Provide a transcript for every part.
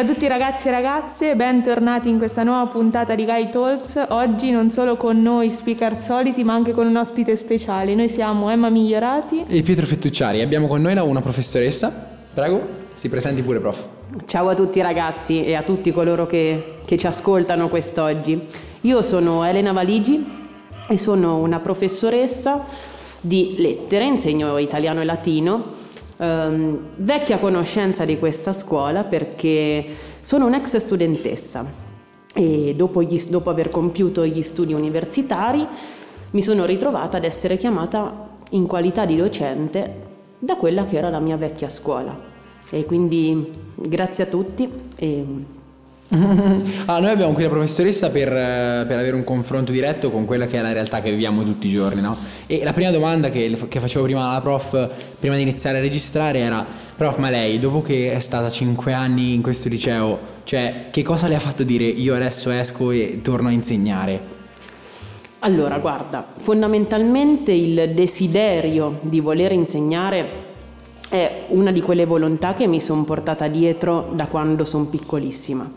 Ciao a tutti ragazzi e ragazze, bentornati in questa nuova puntata di Guy Talks. Oggi non solo con noi speaker soliti, ma anche con un ospite speciale. Noi siamo Emma Migliorati e Pietro Fettucciari. Abbiamo con noi una professoressa. Prego, si presenti pure, prof. Ciao a tutti ragazzi e a tutti coloro che, che ci ascoltano quest'oggi. Io sono Elena Valigi e sono una professoressa di lettere, insegno italiano e latino ehm, vecchia conoscenza di questa scuola perché sono un'ex studentessa e dopo, gli, dopo aver compiuto gli studi universitari mi sono ritrovata ad essere chiamata in qualità di docente da quella che era la mia vecchia scuola. E quindi grazie a tutti e ah, noi abbiamo qui la professoressa per, eh, per, avere un confronto diretto con quella che è la realtà che viviamo tutti i giorni, no? E la prima domanda che, che facevo prima alla prof, prima di iniziare a registrare, era: Prof, ma lei, dopo che è stata 5 anni in questo liceo, cioè, che cosa le ha fatto dire io adesso esco e torno a insegnare? Allora, guarda, fondamentalmente il desiderio di voler insegnare è una di quelle volontà che mi sono portata dietro da quando sono piccolissima.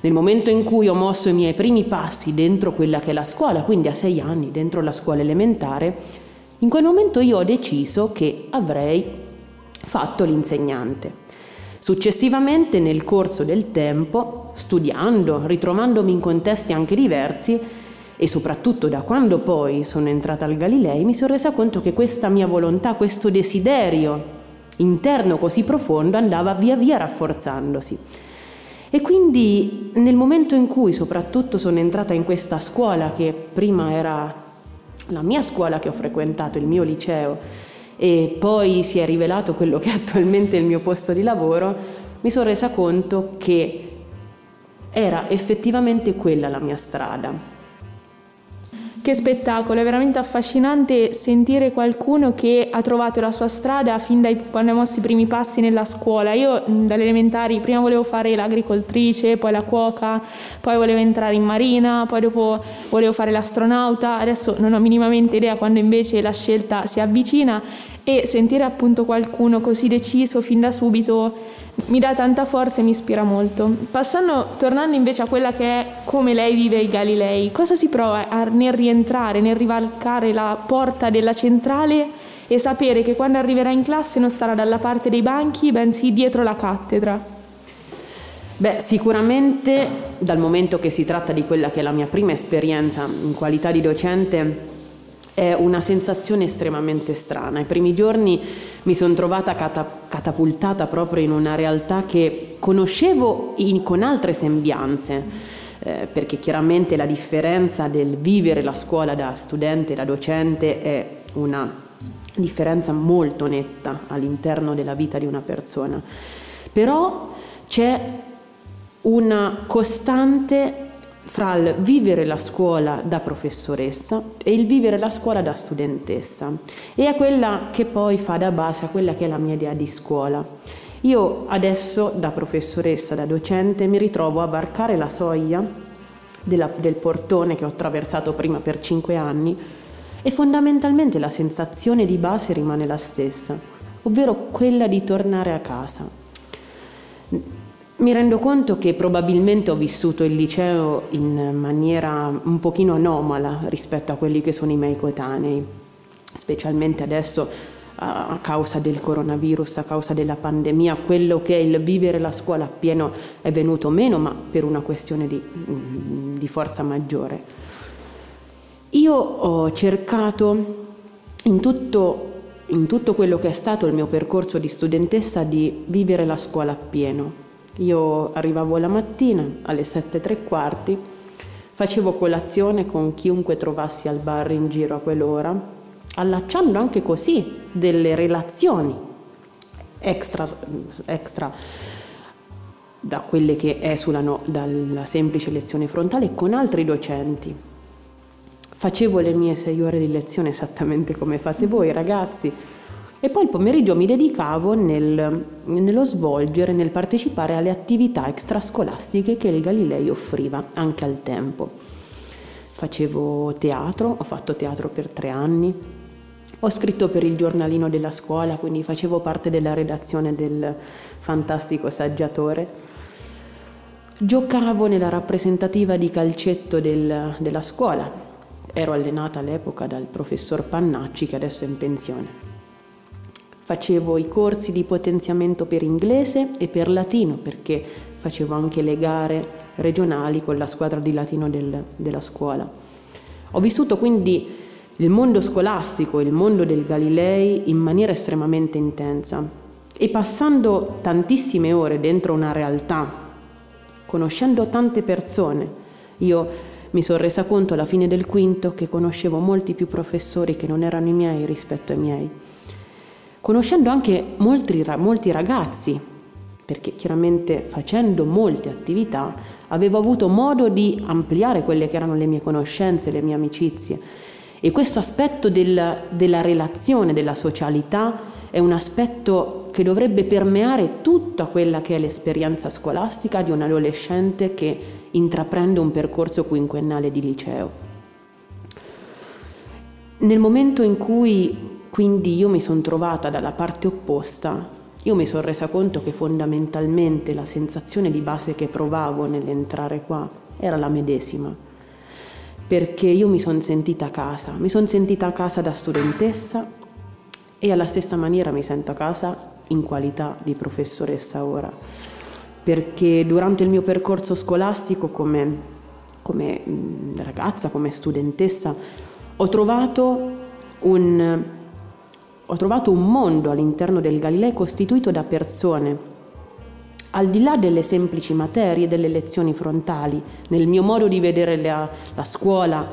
Nel momento in cui ho mosso i miei primi passi dentro quella che è la scuola, quindi a sei anni, dentro la scuola elementare, in quel momento io ho deciso che avrei fatto l'insegnante. Successivamente, nel corso del tempo, studiando, ritrovandomi in contesti anche diversi, e soprattutto da quando poi sono entrata al Galilei, mi sono resa conto che questa mia volontà, questo desiderio interno così profondo andava via via rafforzandosi. E quindi nel momento in cui soprattutto sono entrata in questa scuola, che prima era la mia scuola che ho frequentato, il mio liceo, e poi si è rivelato quello che è attualmente il mio posto di lavoro, mi sono resa conto che era effettivamente quella la mia strada. Che spettacolo, è veramente affascinante sentire qualcuno che ha trovato la sua strada fin da quando ha mosso i primi passi nella scuola. Io dalle elementari prima volevo fare l'agricoltrice, poi la cuoca, poi volevo entrare in marina, poi dopo volevo fare l'astronauta, adesso non ho minimamente idea quando invece la scelta si avvicina e sentire appunto qualcuno così deciso fin da subito mi dà tanta forza e mi ispira molto. Passando, tornando invece a quella che è come lei vive il Galilei, cosa si prova a, nel rientrare, nel rivalcare la porta della centrale e sapere che quando arriverà in classe non starà dalla parte dei banchi, bensì dietro la cattedra? Beh, sicuramente dal momento che si tratta di quella che è la mia prima esperienza in qualità di docente, è una sensazione estremamente strana. I primi giorni mi sono trovata catap- catapultata proprio in una realtà che conoscevo in, con altre sembianze, eh, perché chiaramente la differenza del vivere la scuola da studente e da docente è una differenza molto netta all'interno della vita di una persona. Però c'è una costante fra il vivere la scuola da professoressa e il vivere la scuola da studentessa e è quella che poi fa da base a quella che è la mia idea di scuola. Io adesso da professoressa, da docente, mi ritrovo a varcare la soglia della, del portone che ho attraversato prima per cinque anni e fondamentalmente la sensazione di base rimane la stessa, ovvero quella di tornare a casa mi rendo conto che probabilmente ho vissuto il liceo in maniera un pochino anomala rispetto a quelli che sono i miei coetanei, specialmente adesso a causa del coronavirus, a causa della pandemia, quello che è il vivere la scuola appieno è venuto meno, ma per una questione di, di forza maggiore. Io ho cercato in tutto, in tutto quello che è stato il mio percorso di studentessa di vivere la scuola appieno, io arrivavo la mattina alle sette e tre quarti, facevo colazione con chiunque trovassi al bar in giro a quell'ora, allacciando anche così delle relazioni extra, extra da quelle che esulano dalla semplice lezione frontale con altri docenti. Facevo le mie sei ore di lezione esattamente come fate voi ragazzi, e poi il pomeriggio mi dedicavo nel, nello svolgere, nel partecipare alle attività extrascolastiche che il Galilei offriva anche al tempo. Facevo teatro, ho fatto teatro per tre anni, ho scritto per il giornalino della scuola, quindi facevo parte della redazione del fantastico saggiatore. Giocavo nella rappresentativa di calcetto del, della scuola. Ero allenata all'epoca dal professor Pannacci che adesso è in pensione. Facevo i corsi di potenziamento per inglese e per latino perché facevo anche le gare regionali con la squadra di latino del, della scuola. Ho vissuto quindi il mondo scolastico, il mondo del Galilei in maniera estremamente intensa e passando tantissime ore dentro una realtà, conoscendo tante persone, io mi sono resa conto alla fine del quinto che conoscevo molti più professori che non erano i miei rispetto ai miei, conoscendo anche molti, molti ragazzi, perché chiaramente facendo molte attività avevo avuto modo di ampliare quelle che erano le mie conoscenze, le mie amicizie e questo aspetto del, della relazione, della socialità, è un aspetto che dovrebbe permeare tutta quella che è l'esperienza scolastica di un adolescente che intraprende un percorso quinquennale di liceo. Nel momento in cui quindi io mi sono trovata dalla parte opposta, io mi sono resa conto che fondamentalmente la sensazione di base che provavo nell'entrare qua era la medesima. Perché io mi sono sentita a casa, mi sono sentita a casa da studentessa e alla stessa maniera mi sento a casa in qualità di professoressa ora, perché durante il mio percorso scolastico come, come ragazza, come studentessa, ho trovato un, ho trovato un mondo all'interno del Galileo costituito da persone al di là delle semplici materie, delle lezioni frontali, nel mio modo di vedere la, la scuola,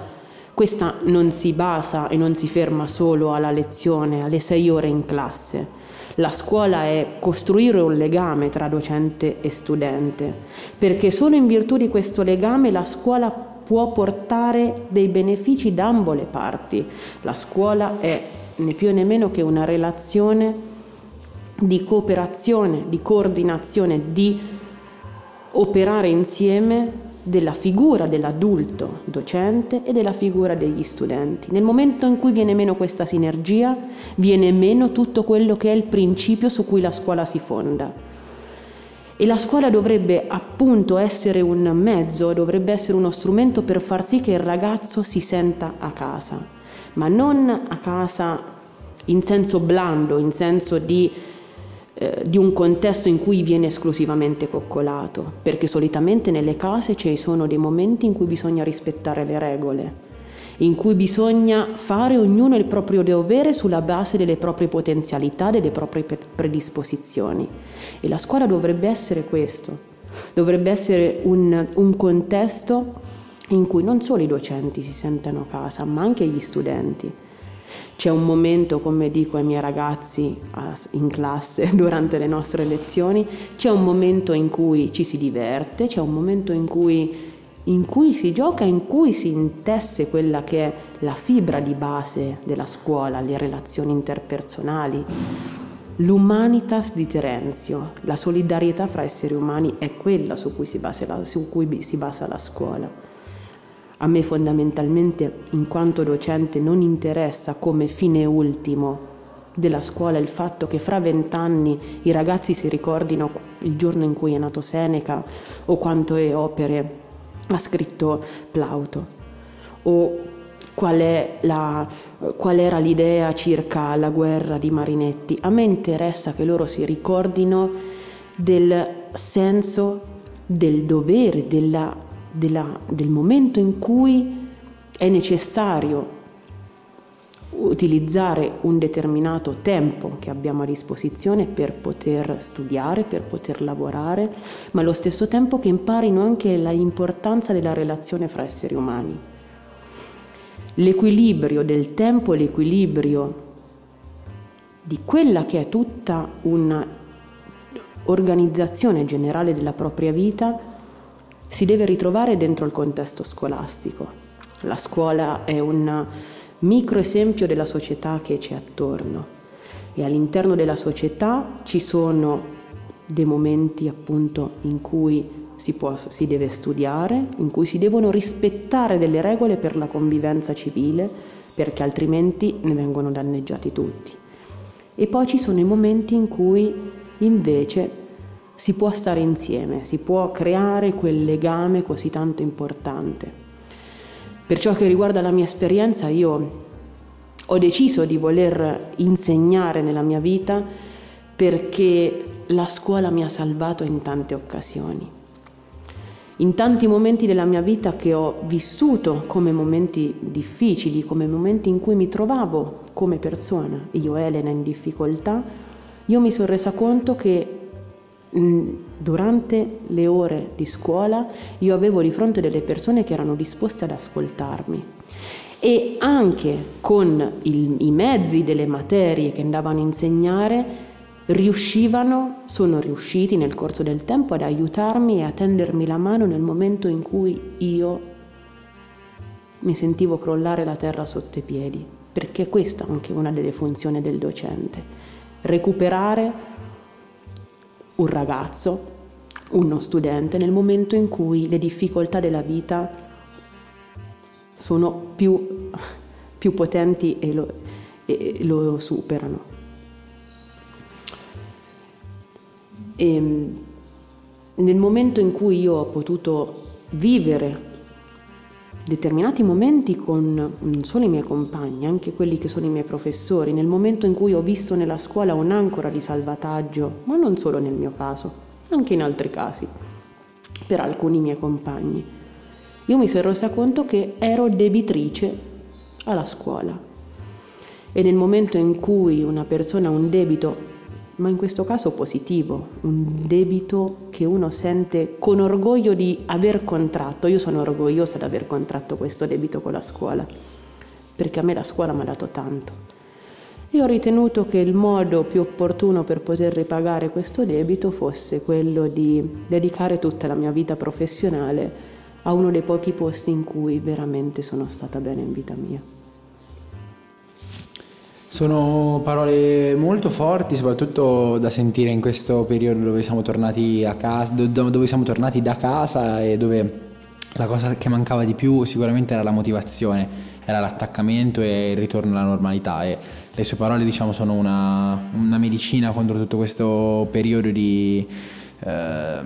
questa non si basa e non si ferma solo alla lezione, alle sei ore in classe. La scuola è costruire un legame tra docente e studente, perché solo in virtù di questo legame la scuola può portare dei benefici da ambo le parti. La scuola è né più né meno che una relazione di cooperazione, di coordinazione, di operare insieme della figura dell'adulto docente e della figura degli studenti. Nel momento in cui viene meno questa sinergia, viene meno tutto quello che è il principio su cui la scuola si fonda. E la scuola dovrebbe appunto essere un mezzo, dovrebbe essere uno strumento per far sì che il ragazzo si senta a casa, ma non a casa in senso blando, in senso di eh, di un contesto in cui viene esclusivamente coccolato, perché solitamente nelle case ci sono dei momenti in cui bisogna rispettare le regole, in cui bisogna fare ognuno il proprio dovere sulla base delle proprie potenzialità, delle proprie predisposizioni. E la scuola dovrebbe essere questo, dovrebbe essere un, un contesto in cui non solo i docenti si sentano a casa, ma anche gli studenti c'è un momento, come dico ai miei ragazzi in classe durante le nostre lezioni, c'è un momento in cui ci si diverte, c'è un momento in cui, in cui si gioca, in cui si intesse quella che è la fibra di base della scuola, le relazioni interpersonali. L'humanitas di Terenzio, la solidarietà fra esseri umani è quella su cui si basa la, cui si basa la scuola. A me fondamentalmente, in quanto docente, non interessa come fine ultimo della scuola il fatto che fra vent'anni i ragazzi si ricordino il giorno in cui è nato Seneca o quante opere ha scritto Plauto o qual, la, qual era l'idea circa la guerra di Marinetti. A me interessa che loro si ricordino del senso del dovere, della della, del momento in cui è necessario utilizzare un determinato tempo che abbiamo a disposizione per poter studiare, per poter lavorare, ma allo stesso tempo che imparino anche l'importanza della relazione fra esseri umani. L'equilibrio del tempo, l'equilibrio di quella che è tutta un'organizzazione generale della propria vita si deve ritrovare dentro il contesto scolastico. La scuola è un micro esempio della società che c'è attorno e all'interno della società ci sono dei momenti appunto in cui si, può, si deve studiare, in cui si devono rispettare delle regole per la convivenza civile, perché altrimenti ne vengono danneggiati tutti. E poi ci sono i momenti in cui invece si può stare insieme, si può creare quel legame così tanto importante. Per ciò che riguarda la mia esperienza, io ho deciso di voler insegnare nella mia vita perché la scuola mi ha salvato in tante occasioni. In tanti momenti della mia vita che ho vissuto come momenti difficili, come momenti in cui mi trovavo come persona, io Elena in difficoltà, io mi sono resa conto che durante le ore di scuola io avevo di fronte delle persone che erano disposte ad ascoltarmi. E anche con il, i mezzi delle materie che andavano a insegnare riuscivano, sono riusciti nel corso del tempo ad aiutarmi e a tendermi la mano nel momento in cui io mi sentivo crollare la terra sotto i piedi, perché questa è anche una delle funzioni del docente, recuperare un ragazzo, uno studente, nel momento in cui le difficoltà della vita sono più, più potenti e lo, e lo superano. E ehm, nel momento in cui io ho potuto vivere determinati momenti con non solo i miei compagni, anche quelli che sono i miei professori, nel momento in cui ho visto nella scuola un'ancora di salvataggio, ma non solo nel mio caso, anche in altri casi, per alcuni miei compagni, io mi sono resa conto che ero debitrice alla scuola. E nel momento in cui una persona ha un debito ma in questo caso positivo, un debito che uno sente con orgoglio di aver contratto. Io sono orgogliosa di aver contratto questo debito con la scuola, perché a me la scuola mi ha dato tanto. E ho ritenuto che il modo più opportuno per poter ripagare questo debito fosse quello di dedicare tutta la mia vita professionale a uno dei pochi posti in cui veramente sono stata bene in vita mia. Sono parole molto forti, soprattutto da sentire in questo periodo dove siamo tornati a casa, dove siamo tornati da casa e dove la cosa che mancava di più sicuramente era la motivazione, era l'attaccamento e il ritorno alla normalità e le sue parole diciamo sono una, una medicina contro tutto questo periodo di eh,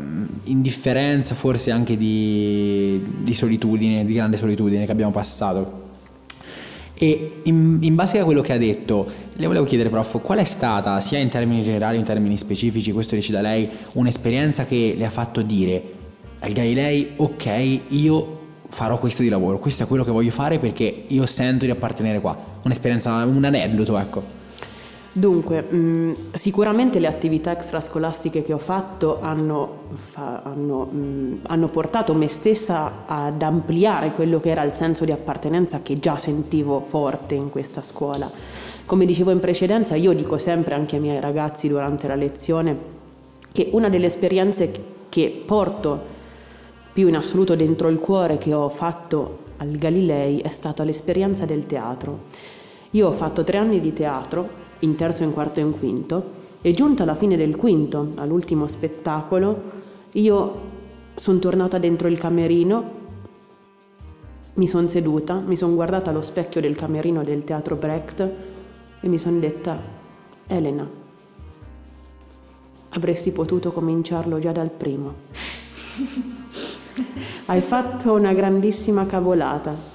indifferenza, forse anche di, di solitudine, di grande solitudine che abbiamo passato. E in, in, base a quello che ha detto, le volevo chiedere, prof, qual è stata, sia in termini generali che in termini specifici, questo dice da lei, un'esperienza che le ha fatto dire al Galilei, ok, io farò questo di lavoro, questo è quello che voglio fare perché io sento di appartenere qua. Un'esperienza, un aneddoto, ecco. Dunque, mh, mm, sicuramente le attività extrascolastiche che ho fatto hanno, fa, hanno, mh, mm, hanno, portato me stessa ad ampliare quello che era il senso di appartenenza che già sentivo forte in questa scuola. Come dicevo in precedenza, io dico sempre anche ai miei ragazzi durante la lezione che una delle esperienze che porto più in assoluto dentro il cuore che ho fatto al Galilei è stata l'esperienza del teatro. Io ho fatto tre anni di teatro in terzo, in quarto e in quinto, e giunta alla fine del quinto, all'ultimo spettacolo, io sono tornata dentro il camerino, mi sono seduta, mi sono guardata allo specchio del camerino del teatro Brecht e mi sono detta, Elena, avresti potuto cominciarlo già dal primo. Hai fatto una grandissima cavolata.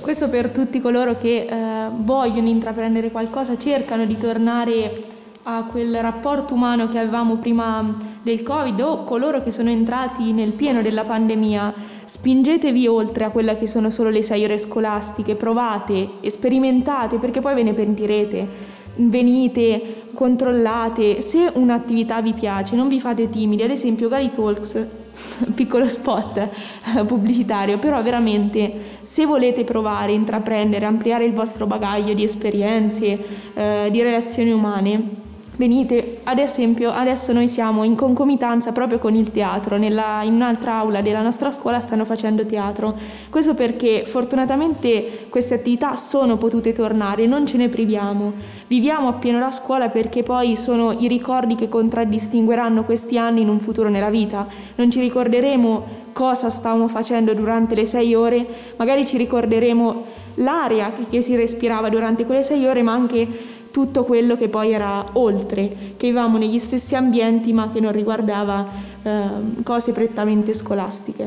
Questo per tutti coloro che eh, vogliono intraprendere qualcosa, cercano di tornare a quel rapporto umano che avevamo prima del Covid o coloro che sono entrati nel pieno della pandemia. Spingetevi oltre a quelle che sono solo le sei ore scolastiche, provate, sperimentate perché poi ve ne pentirete. Venite, controllate, se un'attività vi piace, non vi fate timidi. Ad esempio, Gali Talks piccolo spot eh, pubblicitario, però veramente se volete provare, intraprendere, ampliare il vostro bagaglio di esperienze, eh, di relazioni umane, venite, ad esempio, adesso noi siamo in concomitanza proprio con il teatro, nella, in un'altra aula della nostra scuola stanno facendo teatro. Questo perché fortunatamente queste attività sono potute tornare, non ce ne priviamo. Viviamo appieno la scuola perché poi sono i ricordi che contraddistingueranno questi anni in un futuro nella vita. Non ci ricorderemo cosa stavamo facendo durante le sei ore, magari ci ricorderemo l'aria che si respirava durante quelle sei ore, ma anche tutto quello che poi era oltre, che vivevamo negli stessi ambienti ma che non riguardava eh, cose prettamente scolastiche.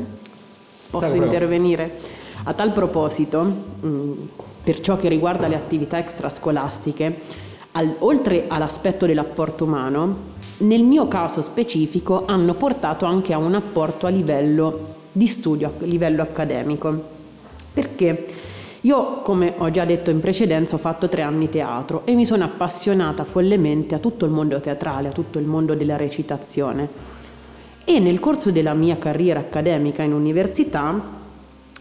Posso Prego, prego. intervenire? A tal proposito, mh, per ciò che riguarda le attività extrascolastiche, al- oltre all'aspetto dell'apporto umano, nel mio caso specifico hanno portato anche a un apporto a livello di studio, a livello accademico. Perché io, come ho già detto in precedenza, ho fatto tre anni teatro e mi sono appassionata follemente a tutto il mondo teatrale, a tutto il mondo della recitazione. E nel corso della mia carriera accademica in università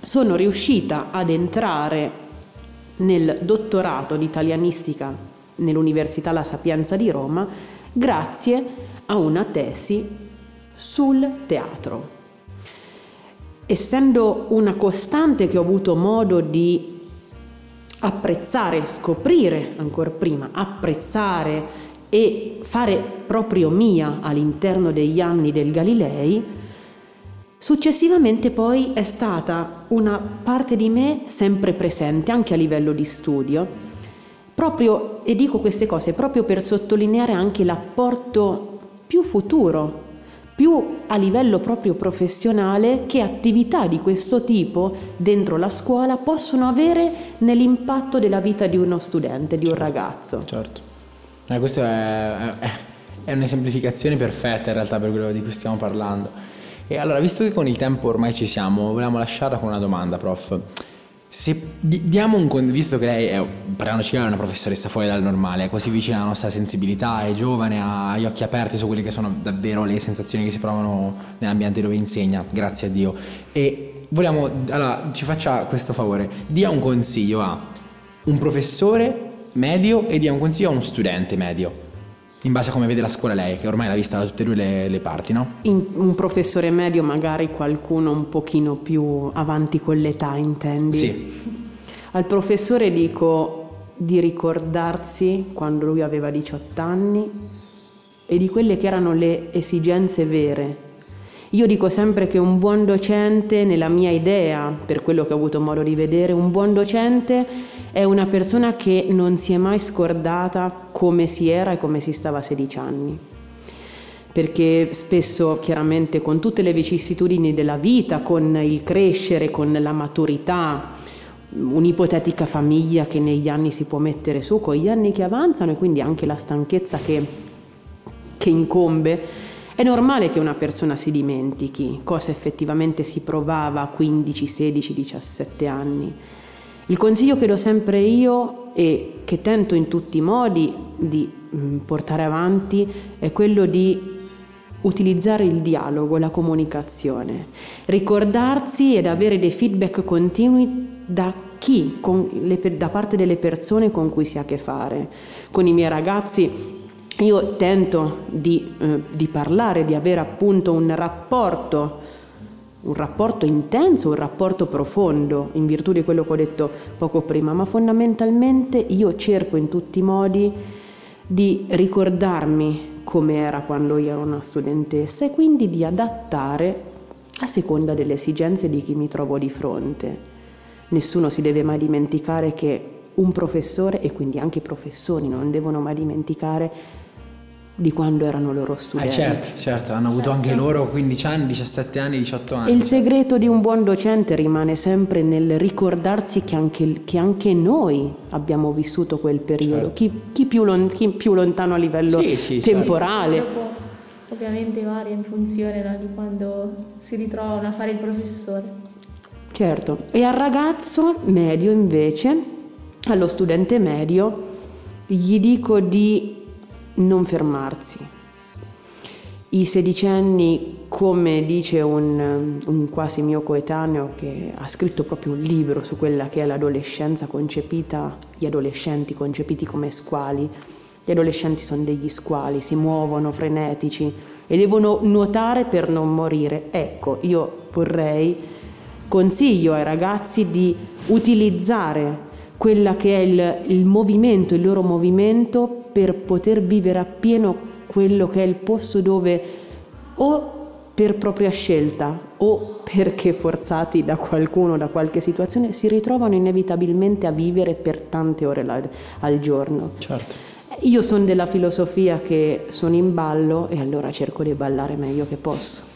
sono riuscita ad entrare nel dottorato di italianistica nell'Università La Sapienza di Roma grazie a una tesi sul teatro. Essendo una costante che ho avuto modo di apprezzare, scoprire ancora prima, apprezzare e fare proprio mia all'interno degli anni del Galilei, successivamente poi è stata una parte di me sempre presente anche a livello di studio, proprio, e dico queste cose proprio per sottolineare anche l'apporto più futuro, più a livello proprio professionale che attività di questo tipo dentro la scuola possono avere nell'impatto della vita di uno studente, di un ragazzo. Certo. Eh, questa è, è, è un'esemplificazione perfetta in realtà per quello di cui stiamo parlando. E allora, visto che con il tempo ormai ci siamo, volevamo lasciarla con una domanda, prof. Se di- diamo un con- visto che lei è, chiaro, è una professoressa fuori dal normale, è così vicina alla nostra sensibilità, è giovane, ha gli occhi aperti su quelle che sono davvero le sensazioni che si provano nell'ambiente dove insegna, grazie a Dio. E vogliamo, allora, ci faccia questo favore, dia un consiglio a un professore medio e dia un consiglio a uno studente medio, in base a come vede la scuola lei, che ormai l'ha vista da tutte e due le, le parti, no? In- un professore medio, magari qualcuno un pochino più avanti con l'età, intendi? Sì. Al professore dico di ricordarsi quando lui aveva 18 anni e di quelle che erano le esigenze vere. Io dico sempre che un buon docente, nella mia idea, per quello che ho avuto modo di vedere, un buon docente è una persona che non si è mai scordata come si era e come si stava a 16 anni perché spesso chiaramente con tutte le vicissitudini della vita, con il crescere, con la maturità, un'ipotetica famiglia che negli anni si può mettere su, con gli anni che avanzano e quindi anche la stanchezza che, che incombe, è normale che una persona si dimentichi cosa effettivamente si provava a 15, 16, 17 anni. Il consiglio che do sempre io e che tento in tutti i modi di mm, portare avanti è quello di utilizzare il dialogo, la comunicazione, ricordarsi ed avere dei feedback continui da chi, le- da parte delle persone con cui si ha a che fare. Con i miei ragazzi io tento di, eh, di parlare, di avere appunto un rapporto, un rapporto intenso, un rapporto profondo, in virtù di quello che ho detto poco prima, ma fondamentalmente io cerco in tutti i modi di ricordarmi come era quando io ero una studentessa e quindi di adattare a seconda delle esigenze di chi mi trovo di fronte. Nessuno si deve mai dimenticare che un professore e quindi anche i professori non devono mai dimenticare di quando erano loro Eh studenti. certo, certo, hanno avuto anche loro 15 anni, 17 anni, 18 anni. E il segreto di un buon docente rimane sempre nel ricordarsi che anche, che anche noi abbiamo vissuto quel periodo, Certo. chi, chi più lon- chi più lontano a livello Sì, sì, certo. temporale. Dopo, ovviamente varia in funzione no, di quando si ritrovano a fare il professore. Certo, e al ragazzo medio invece, allo studente medio, gli dico di non fermarsi. I sedicenni, come dice un, un quasi mio coetaneo che ha scritto proprio un libro su quella che è l'adolescenza concepita, gli adolescenti concepiti come squali, gli adolescenti sono degli squali, si muovono frenetici e devono nuotare per non morire. Ecco, io vorrei consiglio ai ragazzi di utilizzare quella che è il, il movimento, il loro movimento per poter vivere appieno quello che è il posto dove o per propria scelta o perché forzati da qualcuno, da qualche situazione, si ritrovano inevitabilmente a vivere per tante ore al giorno. Certo. Io sono della filosofia che sono in ballo e allora cerco di ballare meglio che posso.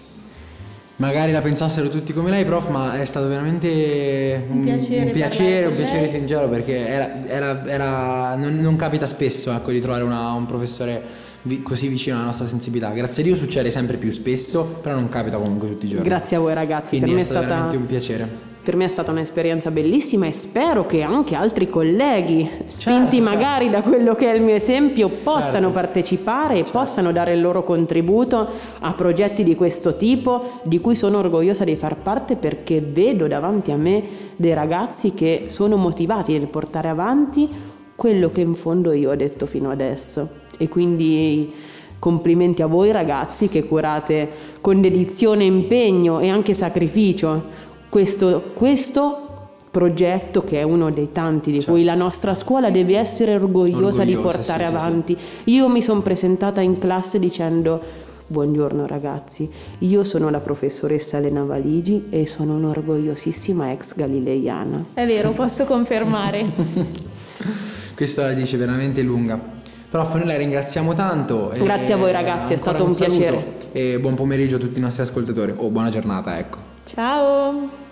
Magari la pensassero tutti come lei, prof, ma è stato veramente Un piacere un piacere, un piacere sincero perché era, era- era- non, non capita spesso ecco, di trovare una- un professore vi- così vicino alla nostra sensibilità. Grazie a Dio succede sempre più spesso, però non capita comunque tutti i giorni. Grazie a voi ragazzi, Quindi per me, è è stato stata, veramente un piacere. Per me è stata un'esperienza bellissima e spero che anche altri colleghi, spinti certo. magari da quello che è il mio esempio, possano Certo. partecipare e possano dare il loro contributo a progetti di questo tipo, di cui sono orgogliosa di far parte perché vedo davanti a me dei ragazzi che sono motivati nel portare avanti quello che in fondo io ho detto fino adesso. E quindi complimenti a voi ragazzi che curate con dedizione, impegno e anche sacrificio questo, questo progetto che è uno dei tanti di cui la nostra scuola deve essere orgogliosa, di Orgogliosa, portare sì, sì, sì. avanti. Io mi sono presentata in classe dicendo buongiorno ragazzi, io sono la professoressa Elena Valigi e sono un'orgogliosissima ex galileiana. È vero, posso confermare. Questa la dice veramente lunga. Prof, noi la ringraziamo tanto. e Grazie a voi, ragazzi, è stato un saluto piacere. E buon pomeriggio a tutti i nostri ascoltatori, o buona giornata, ecco. Ciao!